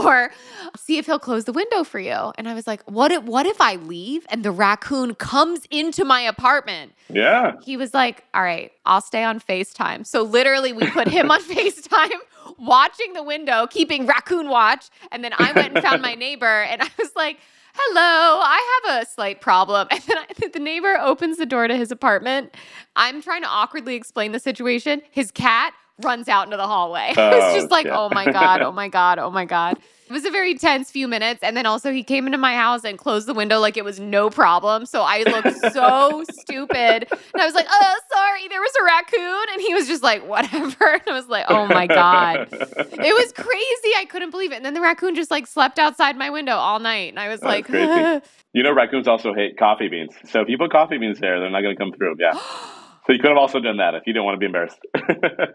Speaker 1: See if he'll close the window for you. And I was like, what if what if I leave and the raccoon comes into my apartment?
Speaker 2: Yeah.
Speaker 1: He was like, all right, I'll stay on FaceTime. So literally we put him on [laughs] FaceTime watching the window, keeping raccoon watch. And then I went and found my [laughs] neighbor and I was like, hello, I have a slight problem. And then I, the neighbor opens the door to his apartment. I'm trying to awkwardly explain the situation. His cat runs out into the hallway. [laughs] it's
Speaker 2: Oh,
Speaker 1: just like,
Speaker 2: shit.
Speaker 1: oh my God, oh my God, oh my God. It was a very tense few minutes. And then also he came into my house and closed the window like it was no problem. So I looked so [laughs] stupid. And I was like, oh, sorry, there was a raccoon. And he was just like, whatever. [laughs] And I was like, oh my God. It was crazy. I couldn't believe it. And then the raccoon just like slept outside my window all night. And I was
Speaker 2: That's
Speaker 1: like.
Speaker 2: You know, raccoons also hate coffee beans. So if you put coffee beans there, they're not going to come through. Yeah. [gasps] [gasps] [gasps] So you could have also done that if you didn't want to be embarrassed.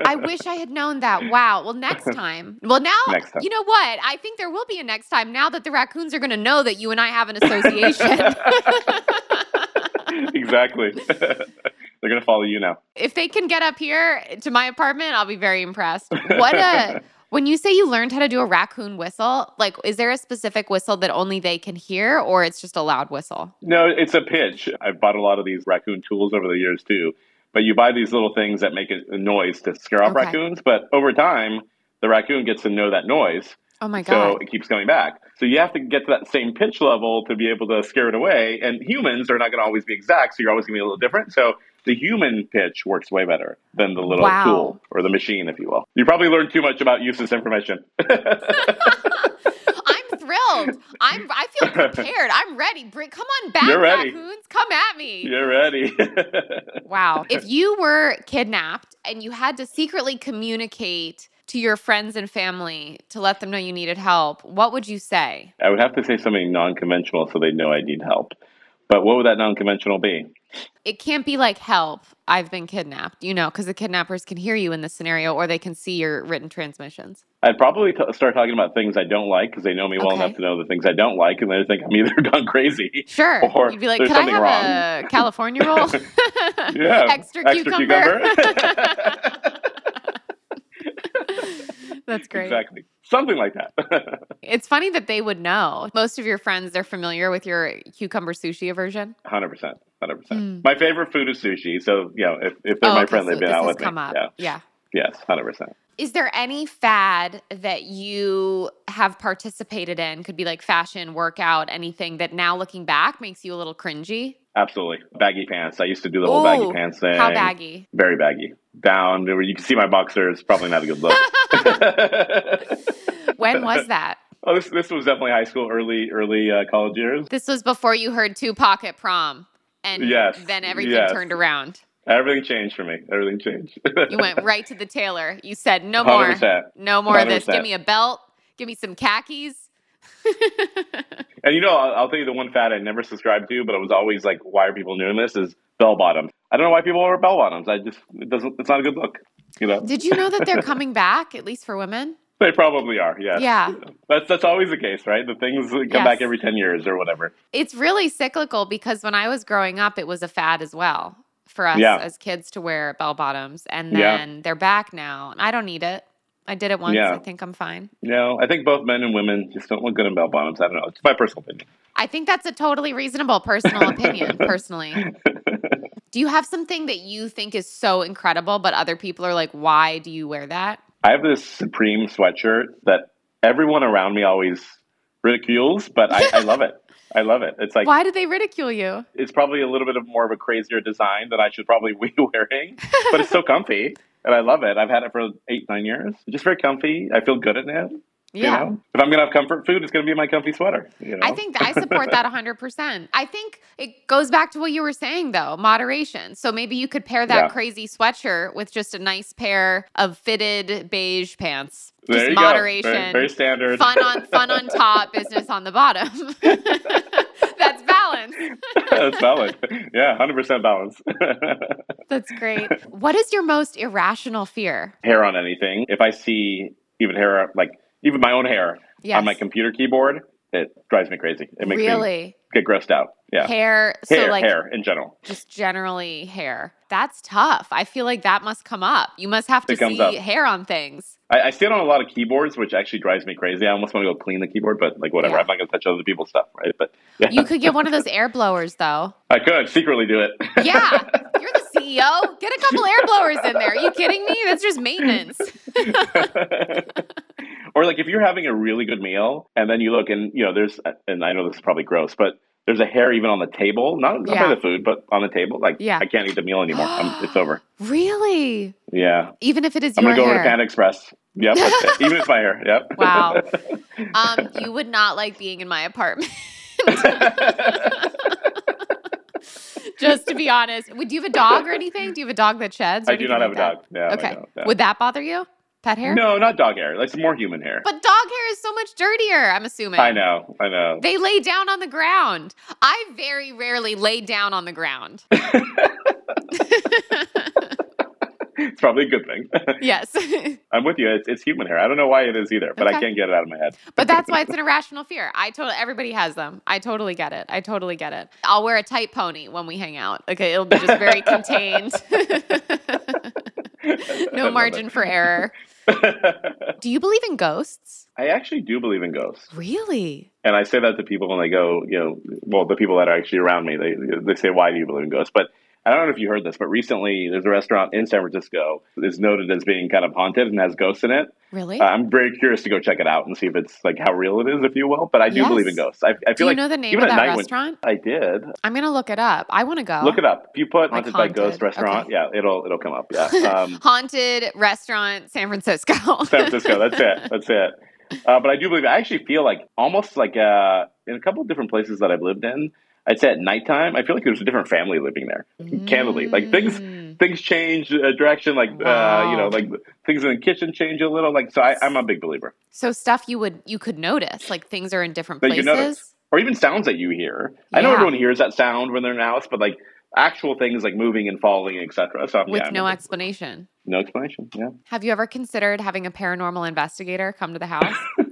Speaker 1: I [laughs] wish I had known that. Wow. Well, next time. Well, now,
Speaker 2: Next time.
Speaker 1: you know what? I think there will be a next time now that the raccoons are going to know that you and I have an association. [laughs]
Speaker 2: exactly. [laughs] they're going to follow you now.
Speaker 1: if they can get up here to my apartment, I'll be very impressed. What a. When you say you learned how to do a raccoon whistle, like, is there a specific whistle that only they can hear, or it's just a loud whistle?
Speaker 2: No, it's a pitch. I've bought a lot of these raccoon tools over the years too. But you buy these little things that make a noise to scare off
Speaker 1: Okay.
Speaker 2: raccoons. But over time, the raccoon gets to know that noise.
Speaker 1: Oh my god!
Speaker 2: So it keeps coming back. So you have to get to that same pitch level to be able to scare it away. And humans are not going to always be exact, so you're always going to be a little different. So the human pitch works way better than the little
Speaker 1: Wow.
Speaker 2: tool or the machine, if you will. You probably learned too much about useless information. [laughs] [laughs]
Speaker 1: I'm thrilled. I'm. I feel prepared. I'm ready. Bring, come on back,
Speaker 2: You're ready.
Speaker 1: raccoons. Come at me.
Speaker 2: you're ready. [laughs]
Speaker 1: Wow. If you were kidnapped and you had to secretly communicate to your friends and family to let them know you needed help, what would you say?
Speaker 2: I would have to say something non conventional so they know I need help. But what would that non conventional be?
Speaker 1: It can't be like help. I've been kidnapped, you know, because the kidnappers can hear you in this scenario or they can see your written transmissions.
Speaker 2: I'd probably t- start talking about things I don't like because they know me well
Speaker 1: Okay.
Speaker 2: enough to know the things I don't like, and they think I'm [laughs] either gone crazy.
Speaker 1: Sure.
Speaker 2: Or
Speaker 1: You'd be like, could I have a California roll? [laughs] [laughs]
Speaker 2: Yeah,
Speaker 1: Extra, cucumber. That's great.
Speaker 2: exactly. Something like that.
Speaker 1: It's funny that they would know. Most of your friends they're familiar with your cucumber sushi aversion.
Speaker 2: 100%. 100%.
Speaker 1: Mm.
Speaker 2: My favorite food is sushi. So, you know, if, if they're
Speaker 1: Oh,
Speaker 2: my
Speaker 1: okay,
Speaker 2: friend,
Speaker 1: so
Speaker 2: they've been out with
Speaker 1: come
Speaker 2: me.
Speaker 1: up.
Speaker 2: Yeah.
Speaker 1: yeah.
Speaker 2: Yes, 100%.
Speaker 1: Is there any fad that you have participated in? Could be like fashion, workout, anything that now looking back makes you a little cringy?
Speaker 2: Absolutely. Baggy pants. I used to do the whole baggy pants thing.
Speaker 1: How baggy?
Speaker 2: Very baggy. Down where you can see my boxers. Probably not a good look. [laughs]
Speaker 1: When was that? [laughs]
Speaker 2: Oh, this this was definitely high school, early early uh, college years.
Speaker 1: This was before you heard Tupac at prom. And
Speaker 2: Yes,
Speaker 1: then everything
Speaker 2: yes.
Speaker 1: turned around.
Speaker 2: Everything changed for me. Everything changed.
Speaker 1: You went right to the tailor. You said, no more.
Speaker 2: 100%.
Speaker 1: No more of this.
Speaker 2: 100%.
Speaker 1: Give me a belt. Give me some khakis. [laughs]
Speaker 2: And you know, I'll, I'll tell you the one fad I never subscribed to, but it was always like, why are people doing this? Is bell bottoms. I don't know why people wear bell bottoms. I just it doesn't. It's not a good look. You know,
Speaker 1: Did you know that they're [laughs] coming back, at least for women?
Speaker 2: they probably are. Yes.
Speaker 1: Yeah.
Speaker 2: That's that's always the case, right? The things come
Speaker 1: Yes.
Speaker 2: back every ten years or whatever.
Speaker 1: It's really cyclical because when I was growing up, it was a fad as well for us
Speaker 2: Yeah.
Speaker 1: as kids to wear bell bottoms. And
Speaker 2: Yeah.
Speaker 1: then they're back now. I don't need it. I did it once.
Speaker 2: Yeah.
Speaker 1: I think I'm fine.
Speaker 2: Know, I think both men and women just don't look good in bell bottoms. I don't know. It's my personal opinion.
Speaker 1: I think that's a totally reasonable personal opinion, [laughs] personally. [laughs] Do you have something that you think is so incredible, but other people are like, why do you wear that?
Speaker 2: I have this Supreme sweatshirt that everyone around me always ridicules, but I, I love it. I love it. It's like
Speaker 1: Why do they ridicule you?
Speaker 2: it's probably a little bit of more of a crazier design that I should probably [laughs] be wearing, but it's so comfy and I love it. I've had it for eight, nine years. It's just very comfy. I feel good in it. You
Speaker 1: Yeah.
Speaker 2: know, if I'm gonna have comfort food, it's gonna be my comfy sweater. You know?
Speaker 1: I think I support that 100%. I think it goes back to what you were saying though, moderation. So maybe you could pair that
Speaker 2: Yeah.
Speaker 1: crazy sweatshirt with just a nice pair of fitted beige pants.
Speaker 2: there
Speaker 1: just
Speaker 2: you
Speaker 1: moderation.
Speaker 2: go. Very, very standard.
Speaker 1: Fun on fun on top, business on the bottom. [laughs] That's balance. [laughs]
Speaker 2: That's balance. Yeah, hundred percent balance. [laughs]
Speaker 1: That's great. What is your most irrational fear?
Speaker 2: hair on anything. If I see even hair, like even my own hair
Speaker 1: Yes.
Speaker 2: on my computer keyboard, it drives me crazy. It makes me get grossed out. Yeah,
Speaker 1: Hair. So
Speaker 2: hair,
Speaker 1: like
Speaker 2: hair in general.
Speaker 1: just generally hair. That's tough. I feel like that must come up. You must have to see
Speaker 2: up.
Speaker 1: hair on things.
Speaker 2: I, I on a lot of keyboards, which actually drives me crazy. I almost want to go clean the keyboard, but like whatever.
Speaker 1: Yeah.
Speaker 2: I'm not going to touch other people's stuff, right? But yeah,
Speaker 1: You could get one of those [laughs] air blowers though.
Speaker 2: I could secretly do it.
Speaker 1: Yeah. [laughs] You're the CEO. Get a couple air blowers in there. Are you kidding me? That's just maintenance. [laughs]
Speaker 2: or like if you're having a really good meal and then you look and you know there's and I know this is probably gross, but there's a hair even on the table, not, not
Speaker 1: Yeah.
Speaker 2: by the food, but on the table. Like
Speaker 1: Yeah.
Speaker 2: I can't eat the meal anymore. I'm, it's over. [gasps]
Speaker 1: Really?
Speaker 2: Yeah,
Speaker 1: Even if it is
Speaker 2: I'm gonna go over
Speaker 1: hair.
Speaker 2: to Panda Express. Yep, [laughs] even if it's my hair. Yep.
Speaker 1: Wow. [laughs] Um, you would not like being in my apartment. [laughs] Just to be honest, would you have a dog or anything? Do you have a dog that sheds?
Speaker 2: I do not have
Speaker 1: like
Speaker 2: a dog. Yeah,
Speaker 1: Okay.
Speaker 2: yeah.
Speaker 1: Would that bother you? Pet hair?
Speaker 2: No, not dog hair. Like some more human hair.
Speaker 1: But dog hair is so much dirtier. I'm assuming.
Speaker 2: I know. I know.
Speaker 1: They lay down on the ground. I very rarely lay down on the ground. [laughs]
Speaker 2: it's probably a good thing. [laughs]
Speaker 1: yes. [laughs]
Speaker 2: I'm with you. It's, it's human hair. I don't know why it is either, but
Speaker 1: Okay.
Speaker 2: I can't get it out of my head.
Speaker 1: But that's why it's an irrational fear. I totally everybody has them. I totally get it. I totally get it. I'll wear a tight pony when we hang out. Okay, it'll be just very contained. No margin for error. [laughs] Do you believe in ghosts?
Speaker 2: I actually do believe in ghosts.
Speaker 1: Really?
Speaker 2: And I say that to people when they go, you know, well, the people that are actually around me, they, they say, why do you believe in ghosts? But I don't know if you heard this, but recently there's a restaurant in San Francisco that's noted as being kind of haunted and has ghosts in it.
Speaker 1: Really?
Speaker 2: Uh, I'm very curious to go check it out and see if it's like how real it is, if you will. But I do
Speaker 1: Yes.
Speaker 2: believe in ghosts. I, I feel
Speaker 1: Do you
Speaker 2: like
Speaker 1: know the name
Speaker 2: even
Speaker 1: of
Speaker 2: at
Speaker 1: that restaurant?
Speaker 2: I did.
Speaker 1: I'm gonna look it up. I want to go.
Speaker 2: Look it up. If you put
Speaker 1: Like
Speaker 2: haunted by ghost restaurant,
Speaker 1: okay.
Speaker 2: yeah, it'll it'll come up. Yeah, [laughs] um,
Speaker 1: Haunted restaurant, San Francisco.
Speaker 2: San Francisco. That's it. That's it. Uh, but I do believe I actually feel like almost like uh, in a couple of different places that I've lived in. I'd say at nighttime, I feel like there's a different family living there. Candidly, like things
Speaker 1: Mm.
Speaker 2: things change uh, direction. Like uh, you know, like things in the kitchen change a little. Like so, I, I'm a big believer.
Speaker 1: So stuff you would you could notice, like things are in different
Speaker 2: That
Speaker 1: places.
Speaker 2: Or even sounds that you hear. I know everyone hears that sound when they're in a house, but like actual things like moving and falling, etc. So
Speaker 1: With
Speaker 2: yeah,
Speaker 1: no explanation.
Speaker 2: no explanation. Yeah.
Speaker 1: Have you ever considered having a paranormal investigator come to the house? [laughs]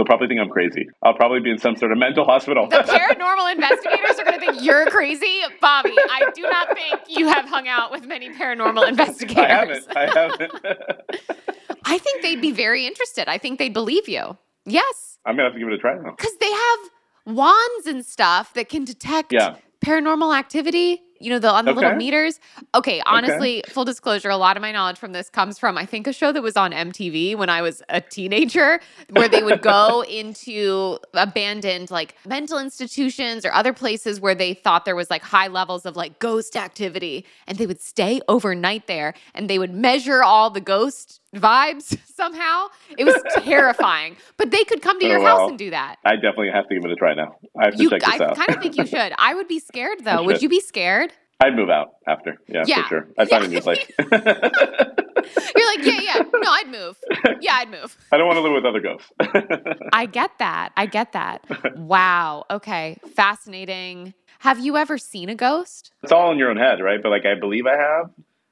Speaker 2: They'll probably think I'm crazy. I'll probably be in some sort of mental hospital.
Speaker 1: the [laughs] paranormal investigators are going to think you're crazy. Bobby, I do not think you have hung out with many paranormal investigators.
Speaker 2: I haven't. I [laughs] haven't. [laughs]
Speaker 1: I think they'd be very interested. I think they'd believe you. Yes.
Speaker 2: I'm gonna have to give it a try now.
Speaker 1: Because they have wands and stuff that can detect
Speaker 2: Yeah.
Speaker 1: paranormal activity. You know, the on the little meters. Okay, honestly, full disclosure, a lot of my knowledge from this comes from I think a show that was on MTV when I was a teenager, where they would go [laughs] into abandoned like mental institutions or other places where they thought there was like high levels of like ghost activity, and they would stay overnight there and they would measure all the ghost vibes [laughs] somehow. It was terrifying, [laughs] but they could come to
Speaker 2: Oh,
Speaker 1: your house and do that.
Speaker 2: I definitely have to give it a try now. I have to
Speaker 1: You,
Speaker 2: check this
Speaker 1: I
Speaker 2: out.
Speaker 1: I kind of think you [laughs] should. I would be scared though. Would you be scared?
Speaker 2: I'd move out after. Yeah,
Speaker 1: Yeah.
Speaker 2: for sure. I'd find a new place.
Speaker 1: You're like, yeah, yeah. No, I'd move. Yeah, I'd move.
Speaker 2: I don't want to live with other ghosts.
Speaker 1: I get that. I get that. Wow. Okay. Fascinating. Have you ever seen a ghost?
Speaker 2: it's all in your own head, right? But like, I believe I have.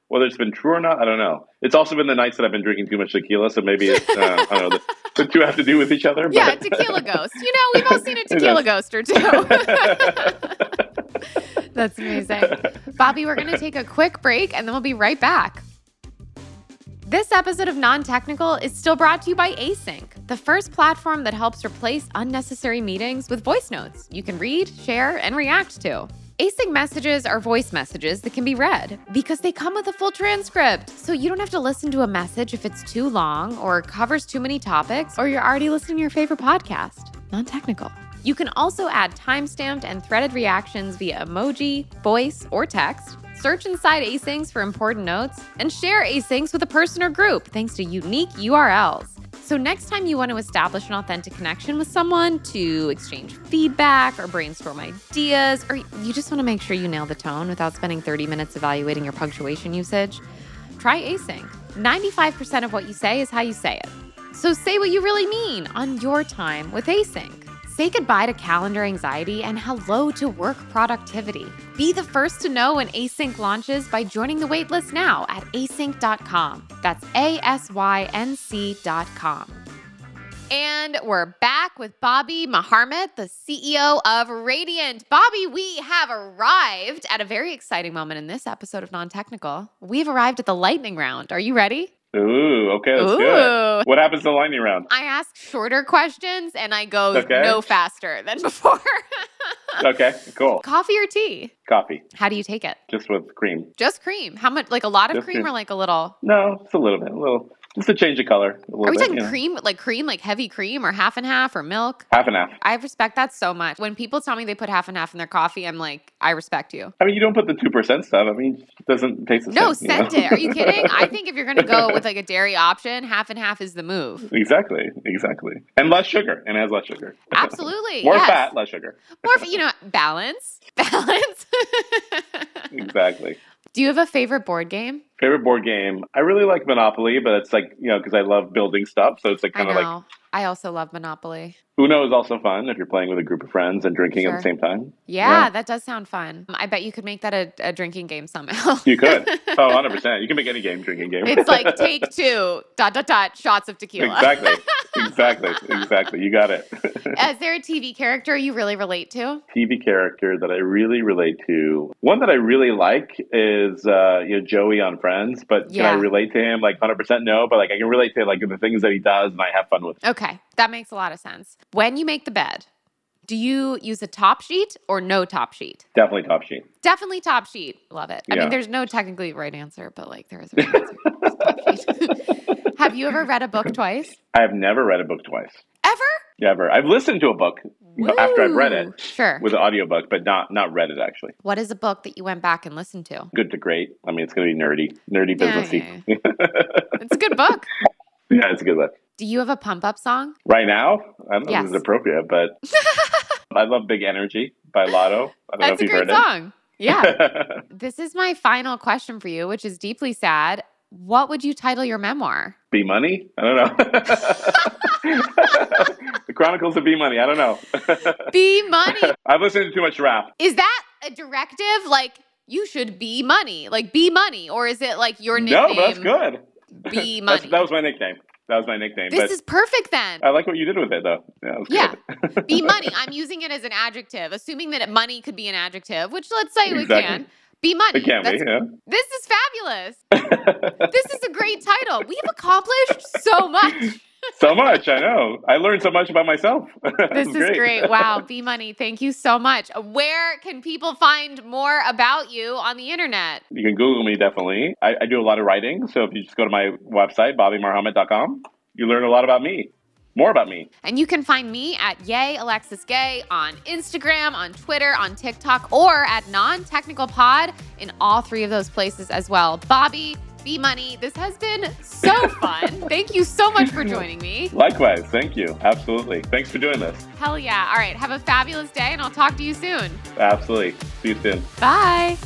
Speaker 2: Whether it's been true or not, I don't know. It's also been the nights that I've been drinking too much tequila, so maybe it's, uh, I don't know. The, the two have to do with each other. But
Speaker 1: Yeah, tequila ghost. You know, we've all seen a [laughs] tequila ghost or two. [laughs] That's amazing. Bobby, we're going to take a quick break and then we'll be right back. This episode of Non Technical is still brought to you by Async, the first platform that helps replace unnecessary meetings with voice notes you can read, share, and react to. Async messages are voice messages that can be read because they come with a full transcript. So you don't have to listen to a message if it's too long or covers too many topics or you're already listening to your favorite podcast. Non technical. You can also add timestamped and threaded reactions via emoji, voice, or text. Search inside Asyncs for important notes and share Asyncs with a person or group thanks to unique URLs. So, next time you want to establish an authentic connection with someone to exchange feedback or brainstorm ideas, or you just want to make sure you nail the tone without spending 30 minutes evaluating your punctuation usage, try Async. 95% of what you say is how you say it. So, say what you really mean on your time with Async. Say goodbye to calendar anxiety and hello to work productivity. Be the first to know when Async launches by joining the waitlist now at async.com. That's A S Y N C.com. And we're back with Bobby Marhamat, the CEO of Radiant. Bobby, we have arrived at a very exciting moment in this episode of Non Technical. We've arrived at the lightning round. Are you ready?
Speaker 2: Ooh, okay, let's do
Speaker 1: Ooh.
Speaker 2: it. What happens in the lightning round?
Speaker 1: I ask shorter questions and I go
Speaker 2: Okay.
Speaker 1: no faster than [laughs] before.
Speaker 2: Okay, cool.
Speaker 1: Coffee or tea?
Speaker 2: Coffee,
Speaker 1: How do you take it?
Speaker 2: just with cream.
Speaker 1: Just cream. How much? Like a lot of cream,
Speaker 2: cream.
Speaker 1: or like a little?
Speaker 2: No, it's a little bit, a little, just to change of color. A
Speaker 1: Are we
Speaker 2: bit,
Speaker 1: talking
Speaker 2: you know.
Speaker 1: cream? Like cream, like heavy cream, or half and half, or milk?
Speaker 2: Half and half.
Speaker 1: I respect that so much. When people tell me they put half and half in their coffee, I'm like, I respect you.
Speaker 2: I mean, you don't put the two percent stuff. I mean, it doesn't taste the
Speaker 1: No,
Speaker 2: same. you know?
Speaker 1: it. Are you kidding? [laughs] I think if you're gonna go with like a dairy option, half and half is the move.
Speaker 2: Exactly, exactly, and less sugar, and has less sugar. [laughs]
Speaker 1: Absolutely.
Speaker 2: More
Speaker 1: yes.
Speaker 2: fat, less sugar.
Speaker 1: More, you know, balance, [laughs] balance.
Speaker 2: Exactly.
Speaker 1: Do you have a favorite board game?
Speaker 2: Favorite board game? I really like Monopoly, but it's like you know because I love building stuff, so it's like kind of like
Speaker 1: I also love Monopoly.
Speaker 2: Uno is also fun if you're playing with a group of friends and drinking at the same time.
Speaker 1: Yeah,
Speaker 2: Yeah.
Speaker 1: that does sound fun. I bet you could make that a, a drinking game somehow.
Speaker 2: You could. [laughs] Oh, 100 percent. You can make any game drinking game.
Speaker 1: it's like [laughs] take two, dot dot dot, shots of tequila.
Speaker 2: exactly, [laughs] exactly, exactly. You got it.
Speaker 1: Is there a TV character you really relate to?
Speaker 2: TV character that I really relate to. One that I really like is uh, you know Joey on Friends, but can I relate to him like 100 percent? No, but like I can relate to like the things that he does, and I have fun with.
Speaker 1: Okay, that makes a lot of sense. When you make the bed, do you use a top sheet or no top sheet?
Speaker 2: Definitely top sheet.
Speaker 1: Definitely top sheet. Love it. I mean, there's no technically right answer, but like there is a right answer. [laughs] It's top sheet. [laughs] Have you ever read a book twice?
Speaker 2: I have never read a book twice.
Speaker 1: Ever?
Speaker 2: Ever. I've listened to a book after I've read it
Speaker 1: Sure.
Speaker 2: with an audiobook, but not not read it actually.
Speaker 1: What is a book that you went back and listened to?
Speaker 2: Good to great. I mean, it's going to be nerdy, nerdy
Speaker 1: Yeah,
Speaker 2: businessy.
Speaker 1: It's a good book. [laughs]
Speaker 2: yeah, it's a good look.
Speaker 1: Do you have a pump up song?
Speaker 2: Right now, I don't know
Speaker 1: Yes.
Speaker 2: if this is appropriate, but [laughs] I love Big Energy by Latto. I don't know
Speaker 1: That's
Speaker 2: if
Speaker 1: a
Speaker 2: you've
Speaker 1: great
Speaker 2: heard
Speaker 1: song. Yeah. [laughs] this is my final question for you, which is deeply sad. What would you title your memoir?
Speaker 2: Be Money? I don't know. [laughs] the Chronicles of Be Money. I don't know.
Speaker 1: Be money.
Speaker 2: I've listened to too much rap.
Speaker 1: Is that a directive? Like you should be money, like be money, or is it like your nickname?
Speaker 2: No, that's good.
Speaker 1: Be money.
Speaker 2: that was my nickname. That was my nickname.
Speaker 1: this is perfect then.
Speaker 2: I like what you did with it, though. Yeah,
Speaker 1: Yeah.
Speaker 2: good.
Speaker 1: Be money. [laughs] I'm using it as an adjective, assuming that money could be an adjective, which let's say we can. Be money.
Speaker 2: It can be,
Speaker 1: That's-
Speaker 2: yeah.
Speaker 1: This is fabulous. [laughs] This is a great title. We've accomplished so much.
Speaker 2: So much, I know. I learned so much about myself. [laughs]
Speaker 1: This is great. Wow. Be money. Thank you so much. Where can people find more about you on the internet?
Speaker 2: You can Google me definitely. I, I do a lot of writing, so if you just go to my website, bobbymarhamat.com, you learn a lot about me, more about me.
Speaker 1: And you can find me at Yay Alexis Gay on Instagram, on Twitter, on TikTok, or at Non Technical Pod in all three of those places as well. Bobby, Be Money, this has been so fun. [laughs] Thank you so much for joining me.
Speaker 2: Likewise, thank you. Absolutely. Thanks for doing this.
Speaker 1: Hell yeah. All right. Have a fabulous day, and I'll talk to you soon.
Speaker 2: Absolutely. See you soon.
Speaker 1: Bye.